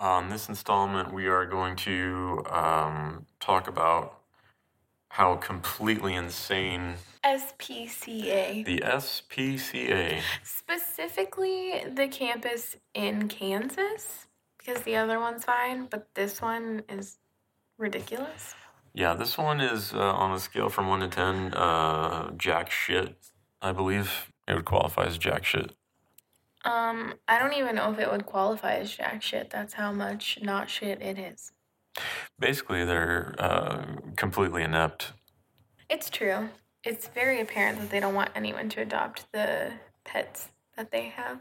On this installment, we are going to um, talk about how completely insane SPCA. the SPCA. Specifically, the campus in Kansas, because the other one's fine, but this one is ridiculous. Yeah, this one is uh, on a scale from 1 to 10, uh, jack shit, I believe. It would qualify as jack shit. Um, I don't even know if it would qualify as jack shit. That's how much not shit it is. Basically, they're uh, completely inept. It's true. It's very apparent that they don't want anyone to adopt the pets that they have.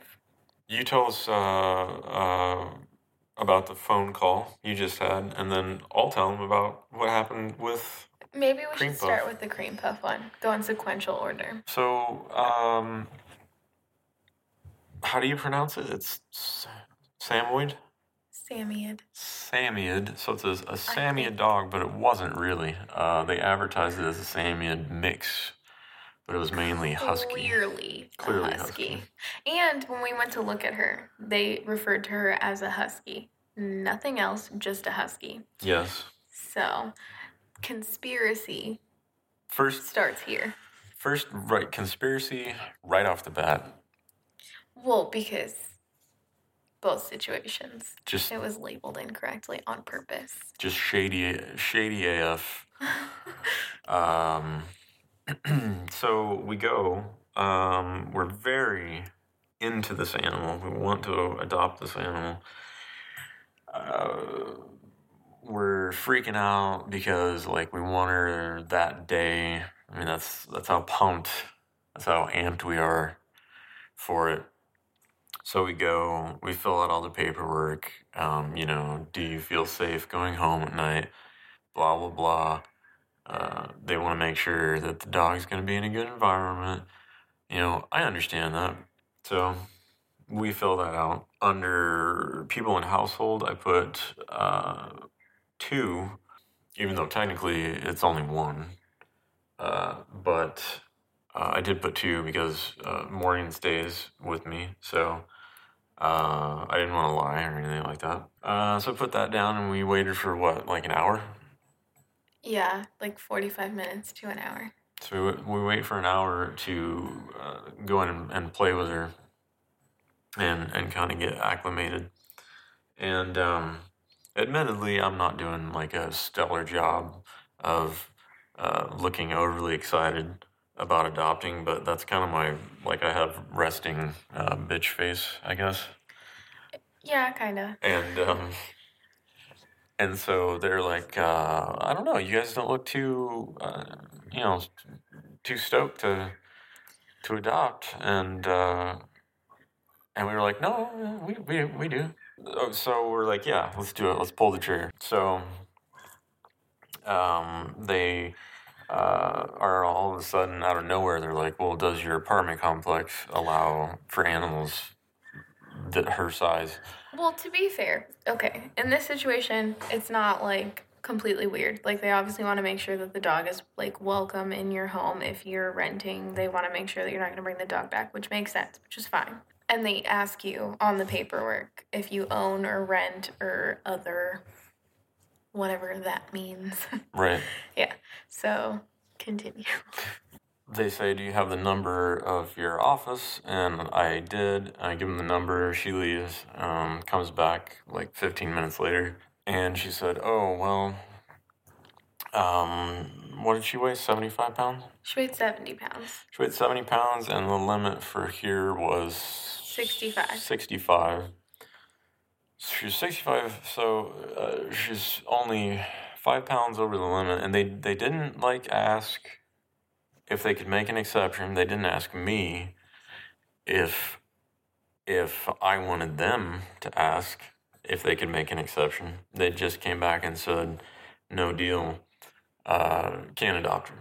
You tell us uh, uh, about the phone call you just had, and then I'll tell them about what happened with. Maybe we should start with the cream puff one. Go in sequential order. So, um, how do you pronounce it? It's Samoyed? Samiad. Samiad. So it's a, a Samiad dog, but it wasn't really. Uh, they advertised it as a Samiad mix, but it was mainly husky. Clearly, Clearly husky. husky. And when we went to look at her, they referred to her as a husky. Nothing else, just a husky. Yes. So, conspiracy First, starts here. first, right, conspiracy right off the bat. Well, because both situations, Just, it was labeled incorrectly on purpose. just shady, shady AF. Um, so we go. Um, we're very into this animal. We want to adopt this animal. Uh, we're freaking out because like we want her that day. I mean that's that's how pumped, that's how amped we are for it. So we go, we fill out all the paperwork. Um, you know, do you feel safe going home at night? Blah blah blah. Uh, they want to make sure that the dog's going to be in a good environment. You know, I understand that. So we fill that out. Under people in household, I put uh, two, even though technically it's only one. Uh, but uh, I did put two because uh, Morgan stays with me. So uh, I didn't want to lie or anything like that. Uh, so I put that down and we waited for what, like an hour? Yeah, like 45 minutes to an hour. So we, we wait for an hour to uh, go in and, and play with her and, and kind of get acclimated. And um, admittedly, I'm not doing like a stellar job of uh, looking overly excited about adopting, but that's kind of my, like, I have resting uh, bitch face, I guess. Yeah, kind of. And um, and so they're like, uh, I don't know, you guys don't look too, uh, you know, too stoked to to adopt, and uh, and we were like, no, we we we do. Oh, So we're like, yeah, let's do it. Let's pull the trigger. So um, they uh, are all of a sudden out of nowhere. They're like, well, does your apartment complex allow for animals that her size? Well, to be fair, okay, in this situation, it's not like completely weird. Like, they obviously want to make sure that the dog is like welcome in your home. If you're renting, they want to make sure that you're not going to bring the dog back, which makes sense, which is fine. And they ask you on the paperwork if you own or rent or other, whatever that means. Right. yeah, so continue. They say, Do you have the number of your office? And I did. I give them the number. She leaves, um, comes back like 15 minutes later. And she said, Oh, well, um, what did she weigh? 75 pounds? She weighed 70 pounds. She weighed 70 pounds, and the limit for here was 65. 65. She's 65, so uh, she's only five pounds over the limit. And they, they didn't like ask if they could make an exception. They didn't ask me if if I wanted them to ask if they could make an exception. They just came back and said, "No deal, uh, can't adopt her."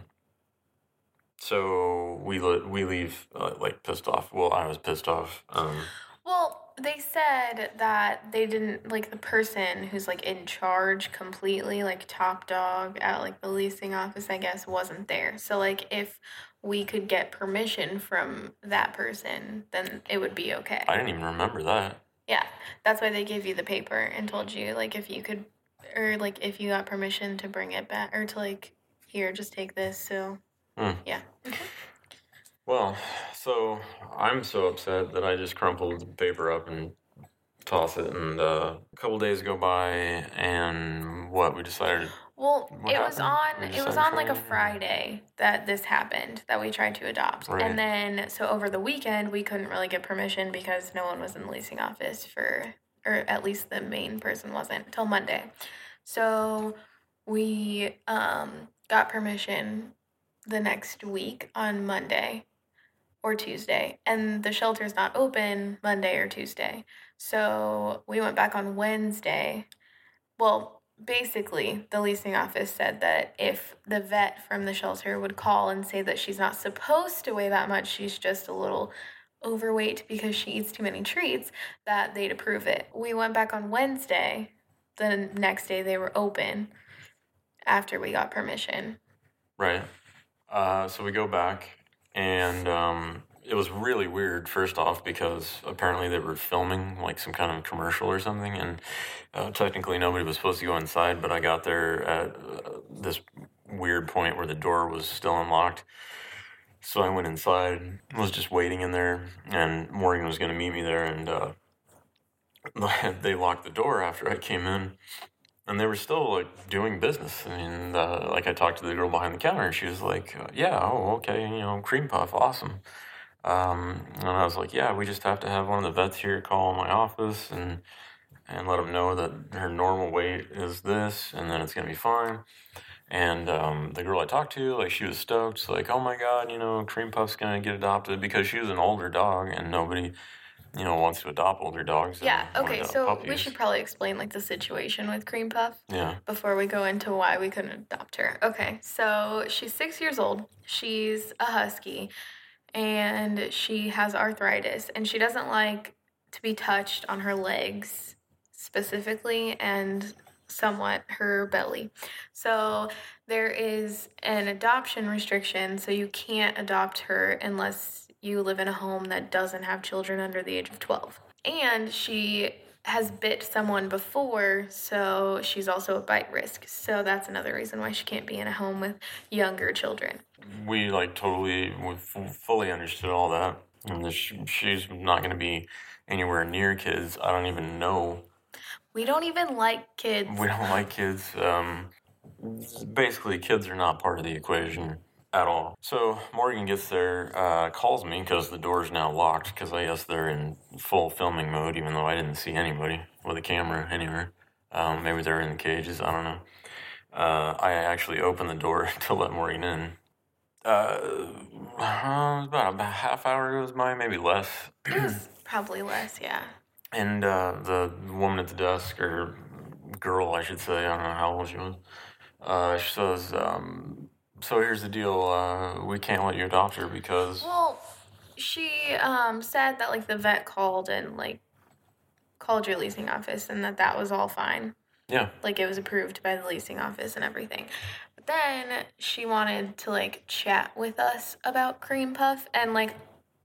So we le- we leave uh, like pissed off. Well, I was pissed off. Um, Well, they said that they didn't like the person who's like in charge completely, like top dog at like the leasing office, I guess, wasn't there. So like if we could get permission from that person, then it would be okay. I didn't even remember that. Yeah, that's why they gave you the paper and told you like if you could, or like if you got permission to bring it back, or to like here, just take this. So Hmm. yeah, Well, so I'm so upset that I just crumpled the paper up and toss it, and uh, a couple days go by, and what we decided. Well, it was on it was on like a Friday? That this happened that we tried to adopt. Right. And then so over the weekend we couldn't really get permission because no one was in the leasing office for or at least the main person wasn't until Monday. So we um got permission the next week on Monday or Tuesday and the shelter's not open Monday or Tuesday. So we went back on Wednesday. Well, basically, the leasing office said that if the vet from the shelter would call and say that she's not supposed to weigh that much, she's just a little overweight because she eats too many treats, that they'd approve it. We went back on Wednesday. The next day they were open after we got permission. Right. Uh, so we go back, and um, it was really weird. First off, because apparently they were filming like some kind of commercial or something, and uh, technically nobody was supposed to go inside. But I got there at uh, this weird point where the door was still unlocked. So I went inside, was just waiting in there, and Morgan was going to meet me there, and uh, they locked the door after I came in and they were still like doing business. I mean, uh, like I talked to the girl behind the counter, and she was like, "Yeah, oh, okay, you know, cream puff, awesome." Um, and I was like, "Yeah, we just have to have one of the vets here call my office and and let them know that her normal weight is this, and then it's gonna be fine." And um, the girl I talked to, like, she was stoked, like, "Oh my god, you know, cream puff's gonna get adopted because she was an older dog, and nobody." You know, wants to adopt older dogs. Yeah, okay, so we should probably explain like the situation with Cream Puff. Yeah, before we go into why we couldn't adopt her. Okay, so she's six years old. She's a husky and she has arthritis and she doesn't like to be touched on her legs specifically and somewhat her belly. So there is an adoption restriction, so you can't adopt her unless you live in a home that doesn't have children under the age of 12. And she has bit someone before, so she's also a bite risk. So that's another reason why she can't be in a home with younger children. we like totally we fully understood all that and this, she's not going to be anywhere near kids i don't even know We don't even like kids. we don't like kids um, basically kids are not part of the equation at all so morgan gets there uh, calls me because the door's now locked because i guess they're in full filming mode even though i didn't see anybody with a camera anywhere um, maybe they're in the cages i don't know uh, i actually opened the door to let morgan in uh, uh, about a half hour goes by, maybe less. It was probably less, yeah. And uh, the woman at the desk, or girl, I should say, I don't know how old she was, uh, she says, um, So here's the deal uh, we can't let you adopt her because. Well, she um said that like the vet called and like called your leasing office and that that was all fine. Yeah, Like it was approved by the leasing office and everything. But then she wanted to like chat with us about Cream Puff and like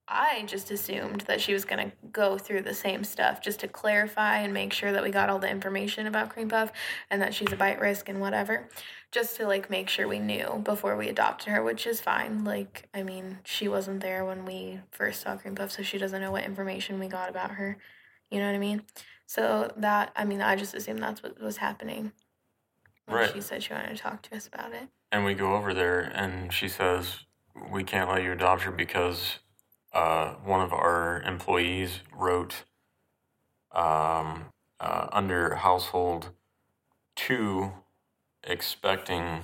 I just assumed that she was going to go through the same stuff just to clarify and make sure that we got all the information about Cream Puff and that she's a bite risk and whatever. Just to like make sure we knew before we adopted her, which is fine. Like, I mean, she wasn't there when we first saw Cream Puff, so she doesn't know what information we got about her. You know what I mean? So that, I mean, I just assumed that's what was happening. when Right. She said she wanted to talk to us about it. and we go over there, and she says, We can't let you adopt her because uh, one of our employees wrote um, uh, under household two expecting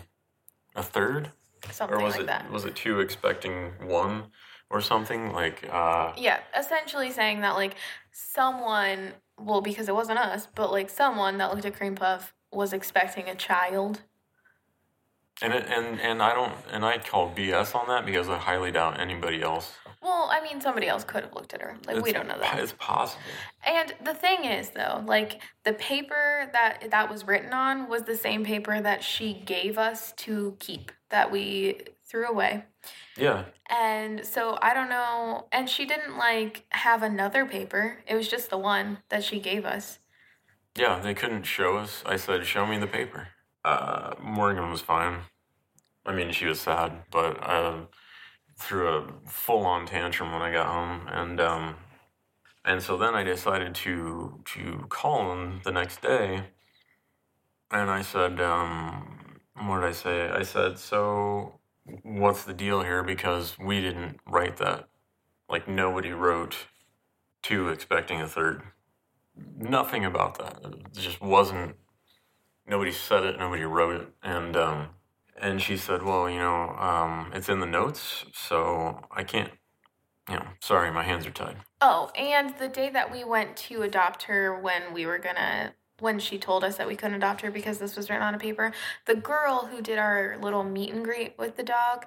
a third Something or was like it that. was it two expecting one or something like uh Yeah, essentially saying that like someone, well, because it wasn't us, but like someone that looked at Cream Puff was expecting a child. and it, and and I don't and I call BS on that because I highly doubt anybody else Well, I mean, somebody else could have looked at her. Like we don't know that. it's possible And the thing is, though, like the paper that that was written on was the same paper that she gave us to keep. That we threw away. Yeah. And so I don't know. And she didn't like have another paper. It was just the one that she gave us. Yeah, they couldn't show us. I said, "Show me the paper." Uh, Morgan was fine. I mean, she was sad, but I threw a full-on tantrum when I got home, and um, and so then I decided to to call him the next day, and I said, um, "What did I say?" I said, "So, what's the deal here? Because we didn't write that. Like nobody wrote two expecting a third. Nothing about that. It just wasn't. Nobody said it. Nobody wrote it, and." Um, and she said, "Well, you know, um, it's in the notes, so I can't. You know, sorry, my hands are tied." Oh, and the day that we went to adopt her when we were gonna when she told us that we couldn't adopt her because this was written on a paper, the girl who did our little meet and greet with the dog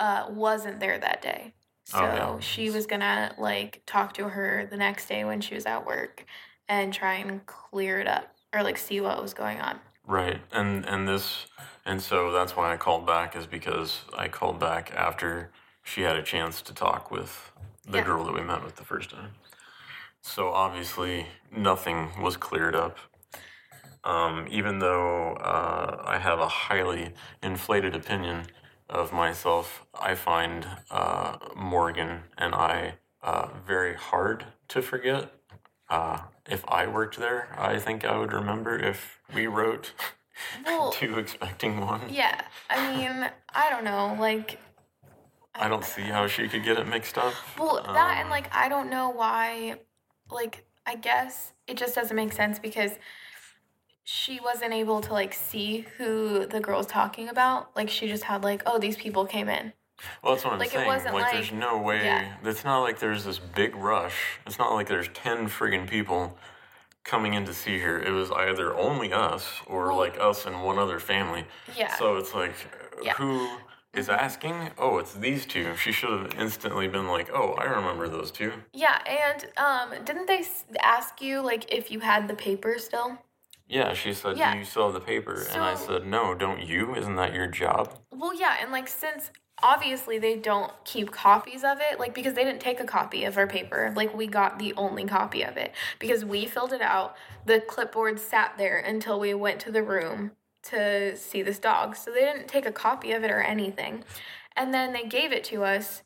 uh, wasn't there that day. So Oh, yeah. she was gonna like talk to her the next day when she was at work and try and clear it up or like see what was going on. Right, and and this, and so that's why I called back is because I called back after she had a chance to talk with the Yeah. girl that we met with the first time. So obviously nothing was cleared up. Um, even though uh, I have a highly inflated opinion of myself, I find uh, Morgan and I uh, very hard to forget. If I worked there, I think I would remember if we wrote Well, two expecting one. yeah. I mean, I don't know, like I don't see how she could get it mixed up. Well, that and Um, like I don't know why like I guess it just doesn't make sense because she wasn't able to like see who the girl's talking about. Like she just had like, oh, these people came in. Well, that's what I'm Like, it saying. wasn't like, there's no way. yeah. It's not like there's this big rush. It's not like there's 10 friggin' people coming in to see her. It was either only us or Well- like us and one other family. Yeah. So it's like, Yeah. who is Mhm. asking? Oh, it's these two. She should have instantly been like, oh, I remember those two. yeah, and um didn't they ask you like if you had the paper still? Yeah, she said, Yeah. do you still have the paper? and I said, no, don't you? Isn't that your job? Well, yeah, and like since obviously they don't keep copies of it, like because they didn't take a copy of our paper, like we got the only copy of it because we filled it out. The clipboard sat there until we went to the room to see this dog. So they didn't take a copy of it or anything. And then they gave it to us.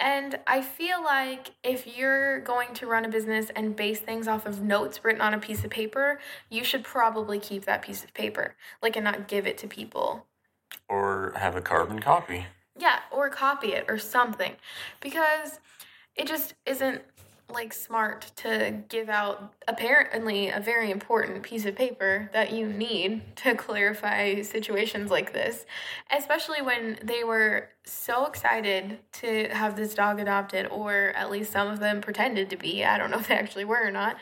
And I feel like if you're going to run a business and base things off of notes written on a piece of paper, you should probably keep that piece of paper, like and not give it to people. Or have a carbon copy? Yeah, or copy it or something. Because it just isn't like smart to give out apparently a very important piece of paper that you need to clarify situations like this, especially when they were so excited to have this dog adopted, or at least some of them pretended to be. I don't know if they actually were or not.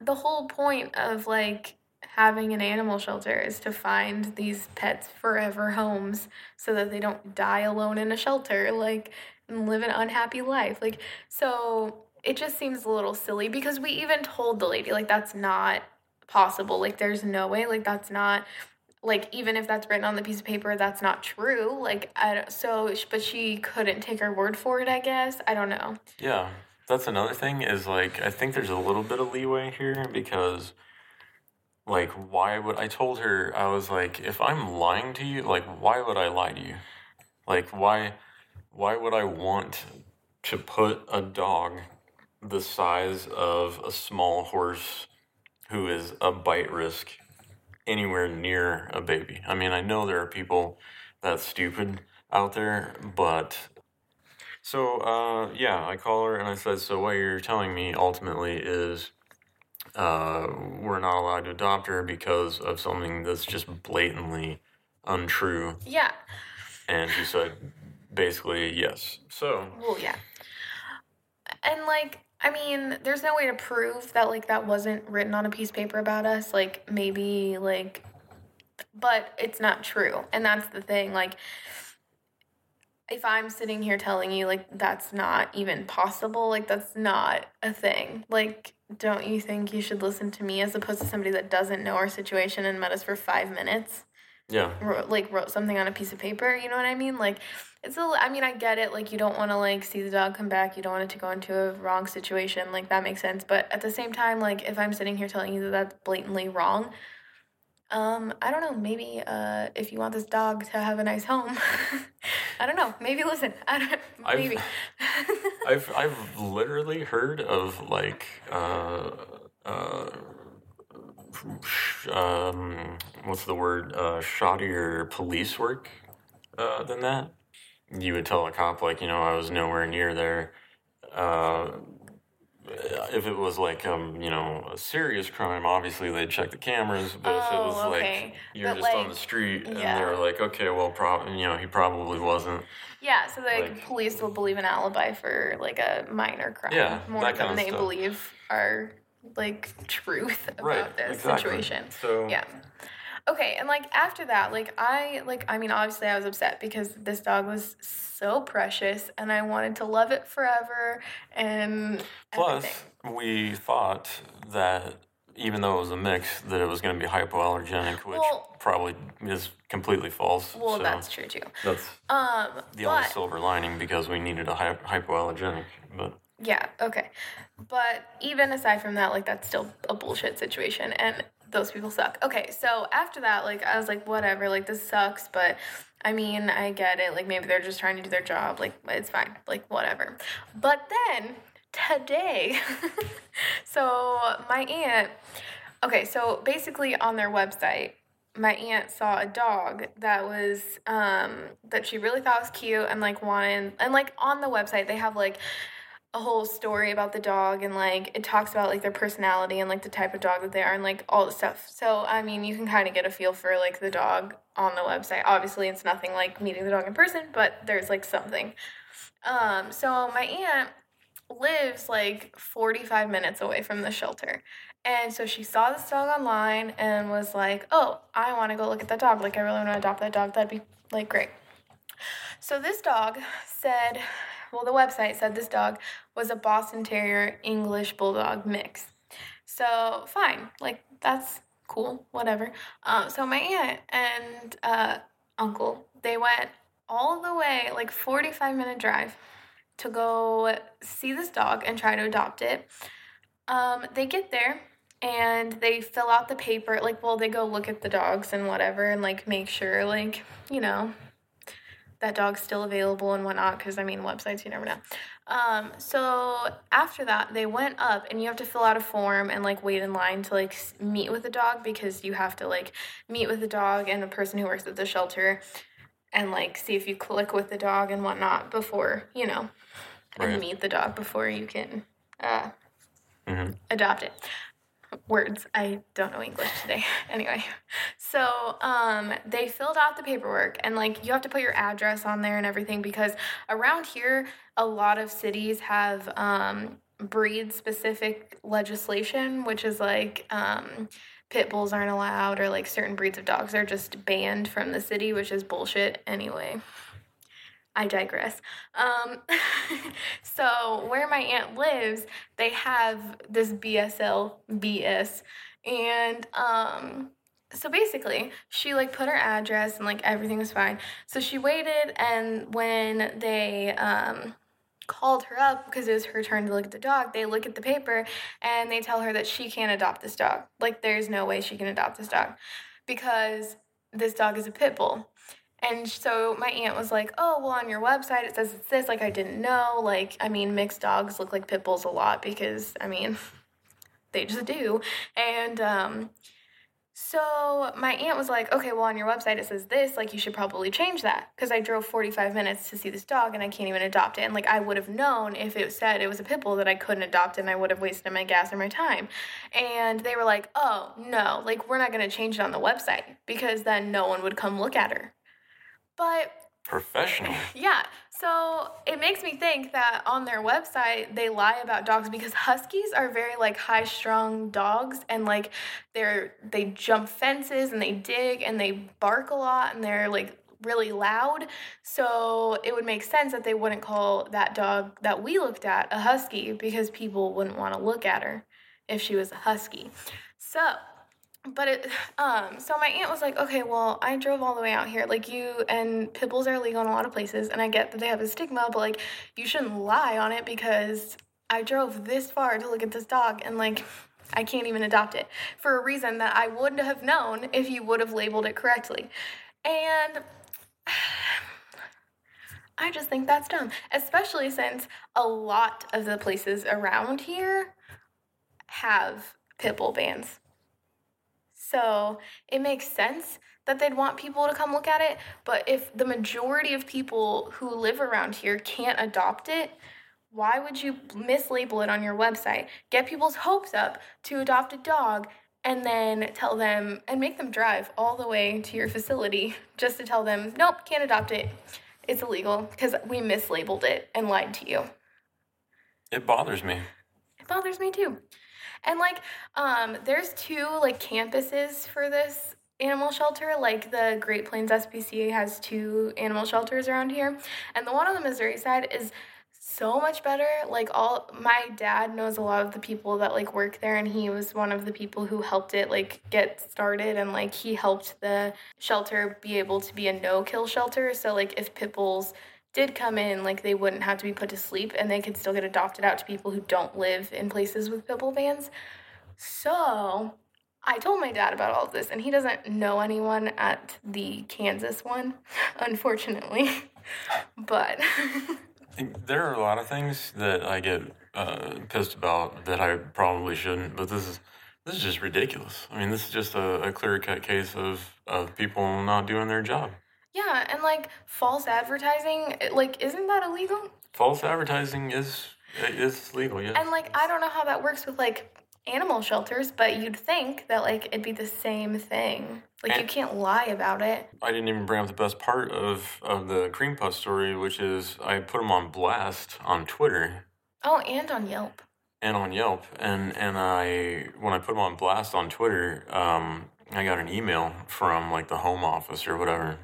The whole point of like having an animal shelter is to find these pets forever homes so that they don't die alone in a shelter like and live an unhappy life. Like so it just seems a little silly because we even told the lady like that's not possible. Like there's no way like that's not like even if that's written on the piece of paper that's not true. Like I don't, so but she couldn't take our word for it i guess. I don't know. Yeah, that's another thing is like I think there's a little bit of leeway here because like why would I told her I was like if I'm lying to you like why would I lie to you? Like why why would I want to put a dog the size of a small horse who is a bite risk anywhere near a baby? I mean, I know there are people that stupid out there, but so, uh, yeah, I call her and I said, so what you're telling me ultimately is uh, we're not allowed to adopt her because of something that's just blatantly untrue. yeah And she said, basically, yes. So, Well, yeah. And like, I mean, there's no way to prove that like that wasn't written on a piece of paper about us. Like maybe like but it's not true. And that's the thing. Like if I'm sitting here telling you like that's not even possible, like that's not a thing. Like don't you think you should listen to me as opposed to somebody that doesn't know our situation and met us for 5 minutes? Yeah. wrote, like wrote something on a piece of paper. You know what I mean? Like it's a. I mean, I get it. Like you don't want to like see the dog come back. You don't want it to go into a wrong situation. Like that makes sense. But at the same time, like if I'm sitting here telling you that that's blatantly wrong. Um, I don't know. Maybe uh, if you want this dog to have a nice home, I don't know. Maybe listen. I don't. I've- Maybe. I've I've literally heard of like uh uh um what's the word uh shoddier police work uh than that. You would tell a cop like you know I was nowhere near there. Uh, if it was like um you know a serious crime, obviously they'd check the cameras. But if it Oh, was okay. like you're But, just on the street and they're like okay well probably you know he probably wasn't. Yeah, so like, Like- police will believe an alibi for like a minor crime Yeah, more than they stuff. believe are like truth about Right, this exactly. situation. So Yeah. Okay, and like after that, like I like I mean obviously I was upset because this dog was so precious and I wanted to love it forever and Plus, everything. we thought that even though it was a mix, that it was going to be hypoallergenic, which Well- probably is completely false. Well, so that's true too. that's Um the only silver lining because we needed a hy- hypoallergenic. But Yeah, okay. But even aside from that, like that's still a bullshit situation and those people suck. Okay, so after that, like I was like, whatever, like this sucks, but I mean, I get it. Like maybe they're just trying to do their job. Like it's fine. Like whatever. But then today, so my aunt, okay, so basically on their website, my aunt saw a dog that was um that she really thought was cute and like wanted and like on the website they have like a whole story about the dog and like it talks about like their personality and like the type of dog that they are and like all the stuff. So I mean you can kind of get a feel for like the dog on the website. Obviously it's nothing like meeting the dog in person, but there's like something. Um so my aunt lives like 45 minutes away from the shelter. And so she saw this dog online and was like, "Oh, I want to go look at that dog. Like I really want to adopt that dog. That'd be like great." So this dog said, well, the website said this dog was a Boston Terrier English Bulldog mix. So fine, like that's cool, whatever. Um, so my aunt and uh, uncle they went all the way, like forty five minute drive, to go see this dog and try to adopt it. Um, they get there and they fill out the paper. Like, well, they go look at the dogs and whatever, and like make sure, like you know, that dog's still available and whatnot because i mean websites you never know. Um, so after that they went up and you have to fill out a form and like wait in line to like meet with the dog because you have to like meet with the dog and the person who works at the shelter and like see if you click with the dog and whatnot before you know and meet the dog before you can uh, Mhm. adopt it words. I don't know english today. Anyway so um they filled out the paperwork and like you have to put your address on there and everything because around here a lot of cities have um breed specific legislation which is like um pit bulls aren't allowed or like certain breeds of dogs are just banned from the city which is bullshit anyway I digress. Um, so where my aunt lives, they have this BSL BS, and um, so basically, she like put her address and like everything was fine. So she waited, and when they um called her up because it was her turn to look at the dog, they look at the paper and they tell her that she can't adopt this dog. Like there's no way she can adopt this dog because this dog is a pit bull. And so my aunt was like, "Oh, well, on your website it says it's this. Like, I didn't know. Like, I mean, mixed dogs look like pit bulls a lot because, I mean, they just do." And um, so my aunt was like, "Okay, well, on your website it says this. Like, you should probably change that because I drove forty five minutes to see this dog and I can't even adopt it. And like, I would have known if it said it was a pit bull that I couldn't adopt it and I would have wasted my gas or my time." And they were like, "Oh no, like we're not gonna change it on the website because then no one would come look at her." But Professional. yeah, so it makes me think that on their website they lie about dogs because huskies are very like high-strung dogs and like they're they jump fences and they dig and they bark a lot and they're like really loud. So it would make sense that they wouldn't call that dog that we looked at a husky because people wouldn't want to look at her if she was a husky. So but it um so my aunt was like okay well i drove all the way out here like you and pit bulls are illegal in a lot of places and i get that they have a stigma but like you shouldn't lie on it because i drove this far to look at this dog and like i can't even adopt it for a reason that i wouldn't have known if you would have labeled it correctly and I just think that's dumb, especially since a lot of the places around here have pit bull bans. So it makes sense that they'd want people to come look at it. But if the majority of people who live around here can't adopt it, why would you mislabel it on your website? Get people's hopes up to adopt a dog and then tell them and make them drive all the way to your facility just to tell them, nope, can't adopt it. It's illegal because we mislabeled it and lied to you. It bothers me. It bothers me too. And like, um, there's two like campuses for this animal shelter. Like the Great Plains SPCA has two animal shelters around here, and the one on the Missouri side is so much better. Like all my dad knows a lot of the people that like work there and he was one of the people who helped it like get started and like he helped the shelter be able to be a no kill shelter. So like if pit bulls did come in, like they wouldn't have to be put to sleep and they could still get adopted out to people who don't live in places with pit bull bans. So I told my dad about all this and he doesn't know anyone at the Kansas one, unfortunately. but there are a lot of things that I get uh, pissed about that I probably shouldn't, but this is this is just ridiculous. I mean, this is just a, a clear cut case of, of people not doing their job. Yeah, and like false advertising, like isn't that illegal? False advertising is is legal, yes. And like I don't know how that works with like animal shelters, but you'd think that like it'd be the same thing. Like and you can't lie about it. I didn't even bring up the best part of of the cream puff story, which is I put them on blast on Twitter. Oh, and on Yelp. And on Yelp, and and I when I put them on blast on Twitter, um, I got an email from like the home office or whatever,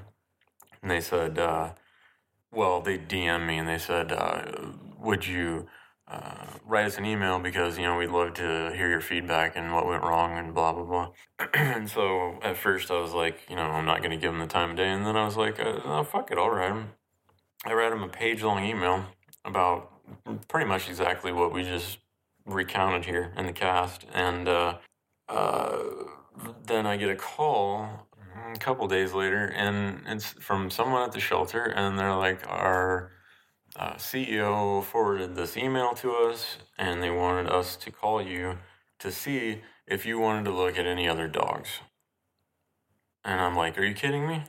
and they said, uh, well, they DM me and they said, uh, would you uh, write us an email because you know we'd love to hear your feedback and what went wrong and blah blah blah. and so at first I was like, you know, I'm not going to give them the time of day, and then I was like, oh, fuck it, I'll write them. I wrote them a page long email about pretty much exactly what we just recounted here in the cast, and uh, uh, then I get a call a couple days later, and it's from someone at the shelter, and they're like, our uh, CEO forwarded this email to us, and they wanted us to call you to see if you wanted to look at any other dogs. And I'm like, are you kidding me?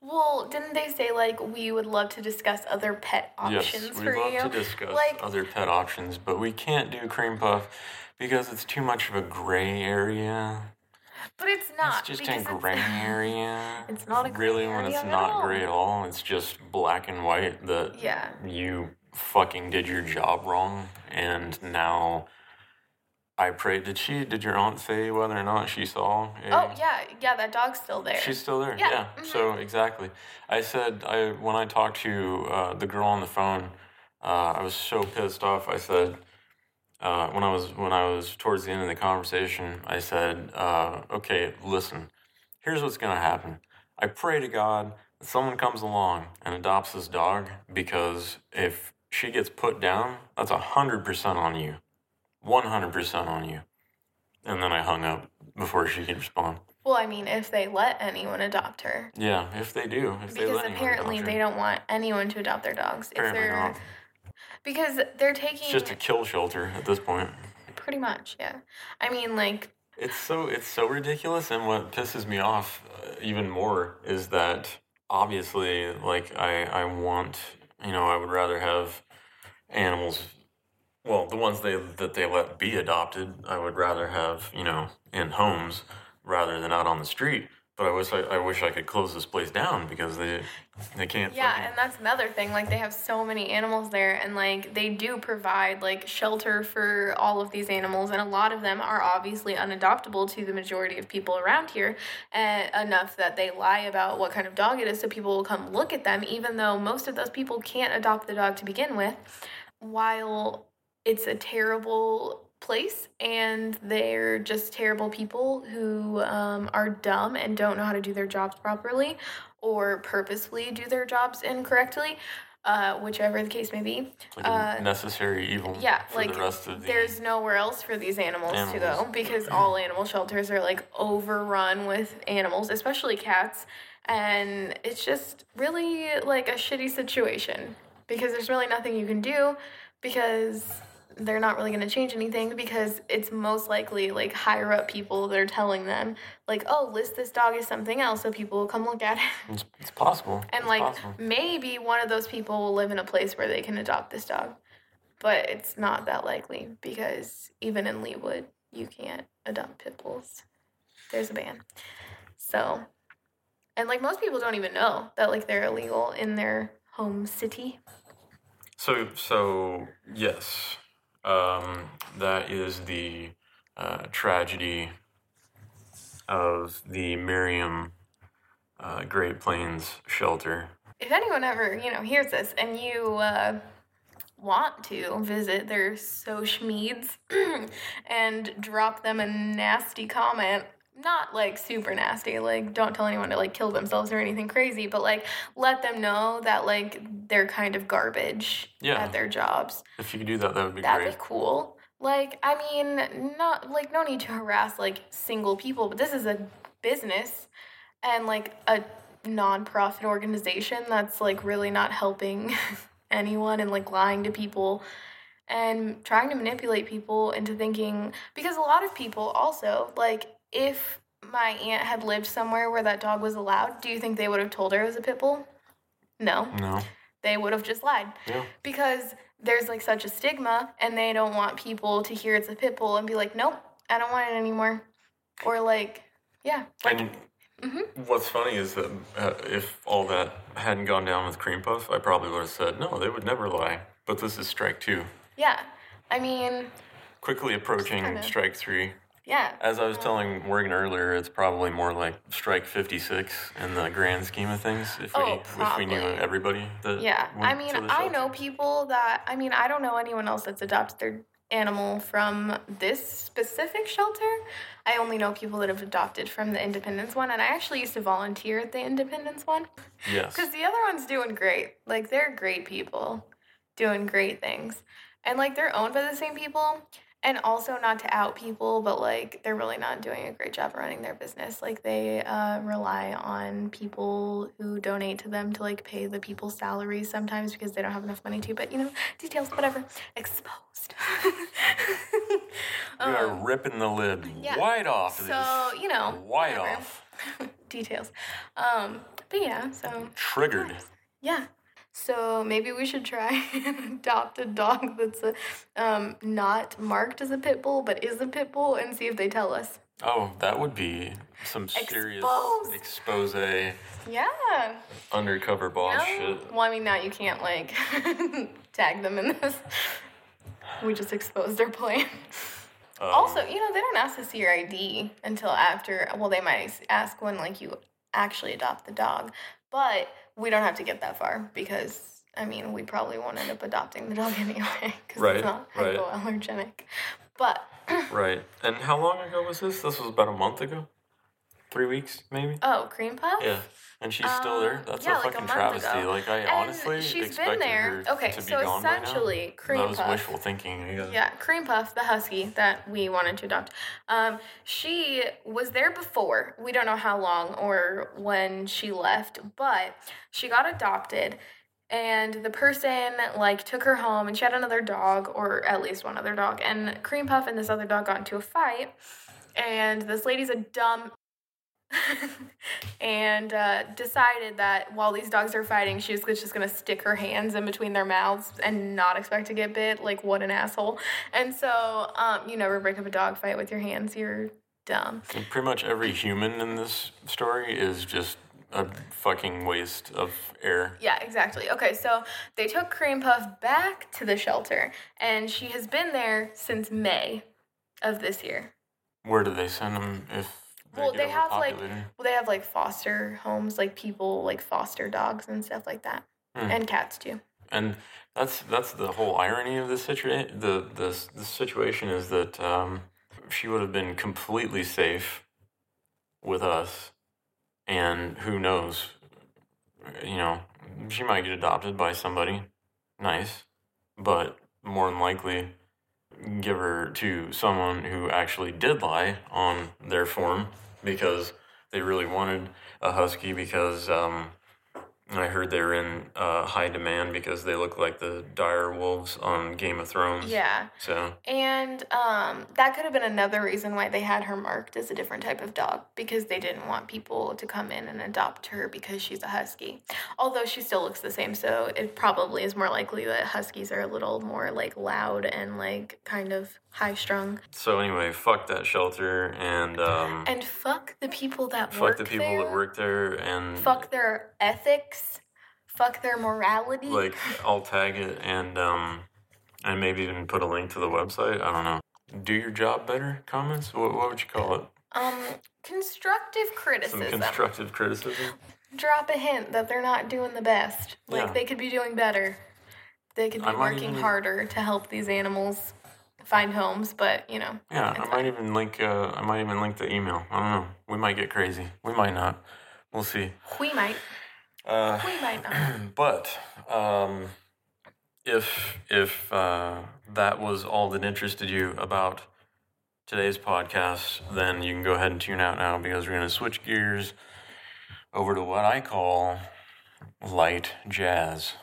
Well, didn't they say like we would love to discuss other pet options yes, we'd love to discuss like, other pet options, but we can't do cream puff because it's too much of a gray area. But it's not. It's just a gray area. It's not a gray really when it's not gray at all. It's just black and white that Yeah. you fucking did your job wrong, and now I pray. Did she? Did your aunt say whether or not she saw? A, Oh yeah, yeah. That dog's still there. She's still there. Yeah, Yeah. mhm. So exactly. I said I when I talked to uh, the girl on the phone, uh, I was so pissed off. I said uh, when I was when I was towards the end of the conversation, I said, uh, "Okay, listen. Here's what's gonna happen. I pray to God that someone comes along and adopts this dog because if she gets put down, that's a hundred percent on you, one hundred percent on you." And then I hung up before she could respond. well, I mean, if they let anyone adopt her, Yeah, if they do, if they because let apparently they don't want anyone to adopt their dogs. Apparently if they're not. Because they're taking It's just a kill shelter at this point. pretty much, yeah. I mean, like It's so it's so ridiculous, and what pisses me off uh, even more is that obviously, like I I want you know I would rather have animals. Well, the ones they that they let be adopted, I would rather have you know in homes rather than out on the street. But I wish I, I wish I could close this place down because they they can't. Yeah, fucking- and that's another thing. Like they have so many animals there, and like they do provide like shelter for all of these animals, and a lot of them are obviously unadoptable to the majority of people around here, uh, enough that they lie about what kind of dog it is, so people will come look at them, even though most of those people can't adopt the dog to begin with. While it's a terrible place and they're just terrible people who um, are dumb and don't know how to do their jobs properly or purposefully do their jobs incorrectly, uh, whichever the case may be. Like a Uh, necessary evil Yeah, for like the rest of the. there's nowhere else for these animals, to go because all animal shelters are like overrun with animals, especially cats. And it's just really like a shitty situation because there's really nothing you can do because they're not really going to change anything because it's most likely like higher up people that are telling them like oh list this dog as something else so people will come look at it It's, it's possible. and It's like possible. maybe one of those people will live in a place where they can adopt this dog. But it's not that likely because even in Leawood, you can't adopt pit bulls. There's a ban. So, and like most people don't even know that like they're illegal in their home city. So, so yes, um, that is the uh, tragedy of the Merriam uh, Great Plains shelter. If anyone ever, you know, hears this and you uh, want to visit their social meds and drop them a nasty comment, not like super nasty, like don't tell anyone to like kill themselves or anything crazy, but like let them know that like they're kind of garbage Yeah. at their jobs. If you could do that, that would be That'd great. be cool. Like, I mean, not like no need to harass like single people, but this is a business and like a non-profit organization that's like really not helping anyone and like lying to people and trying to manipulate people into thinking because a lot of people also like if my aunt had lived somewhere where that dog was allowed, do you think they would have told her it was a pit bull? No. No. They would have just lied Yeah. because there's like such a stigma and they don't want people to hear it's a pit bull and be like nope i don't want it anymore or like yeah like And Mhm. what's funny is that uh, if all that hadn't gone down with Cream Puff, I probably would have said, no, they would never lie. But this is strike two. yeah i mean Quickly approaching kinda- strike three. Yeah As I was telling Morgan earlier, it's probably more like strike 56 in the grand scheme of things if we, Oh, if we knew everybody that yeah i mean i know people that i mean i don't know anyone else that's adopted their animal from this specific shelter i only know people that have adopted from the independence one and i actually used to volunteer at the independence one Yes. Because the other one's doing great. Like, they're great people doing great things. And, like, they're owned by the same people. And also, not to out people, but, like, they're really not doing a great job running their business. Like, they uh, rely on people who donate to them to, like, pay the people's salaries sometimes because they don't have enough money to. But, you know, details, whatever. Exposed. we are Um, ripping the lid yeah. wide off of so, this. you know. Wide whatever. off. details. Um, but yeah, so. Triggered. Yeah. So maybe we should try and adopt a dog that's a, um, not marked as a pit bull, but is a pit bull, and see if they tell us. Oh, that would be some serious Exposed. expose Yeah. undercover boss No? shit. Well, I mean, now you can't like tag them in this. We just exposed their plan. Um, Also, you know, they don't ask to see your ID until after. Well, they might ask when like you actually adopt the dog, but we don't have to get that far because I mean, we probably won't end up adopting the dog anyway because Right, it's not right. hypoallergenic. But right. And how long ago was this? This was about a month ago? Three weeks, maybe? oh, cream puff. Yeah. And she's still there? Um, That's yeah, a like a fucking travesty. ago. Like, I And honestly she's expected been there. her Okay, to be so gone by now. essentially, cream that was puff. wishful thinking. Guess. Yeah, Cream Puff, the husky that we wanted to adopt. Um, she was there before. We don't know how long or when she left, but she got adopted. And the person like took her home, and she had another dog, or at least one other dog. And Cream Puff and this other dog got into a fight. And this lady's a dumb and uh, decided that while these dogs are fighting, she was just gonna stick her hands in between their mouths and not expect to get bit. Like, what an asshole! And so, um, you never break up a dog fight with your hands. You're dumb. And pretty much every human in this story is just a fucking waste of air. Yeah, exactly. Okay, so they took Cream Puff back to the shelter, and she has been there since May of this year. Where do they send them if Well, they have like well, they have like foster homes, like people like foster dogs and stuff like that, Hmm. and cats too. and that's that's the whole irony of this situation. The the the situation is that um, she would have been completely safe with us, and who knows, you know, she might get adopted by somebody nice, but more than likely give her to someone who actually did lie on their form because they really wanted a husky because um, I heard they're in uh, high demand because they look like the dire wolves on Game of Thrones. Yeah. So And um, that could have been another reason why they had her marked as a different type of dog because they didn't want people to come in and adopt her because she's a husky. Although she still looks the same, so it probably is more likely that huskies are a little more like loud and like kind of high strung. so anyway, fuck that shelter and um, And fuck the people that fuck work the people there. that work there and Fuck their ethics. Fuck their morality. like I'll tag it and um and maybe even put a link to the website. I don't know. Do your job better comments? What, what would you call it? um, constructive criticism. Some constructive criticism. drop a hint that they're not doing the best. Like Yeah. they could be doing better. They could be I working even- harder to help these animals find homes, but you know. Yeah, I fine. might even link. Uh, I might even link the email. I don't know. We might get crazy. We might not. We'll see. We might. Uh, We might not. but um, if if uh, that was all that interested you about today's podcast, then you can go ahead and tune out now because we're going to switch gears over to what I call light jazz.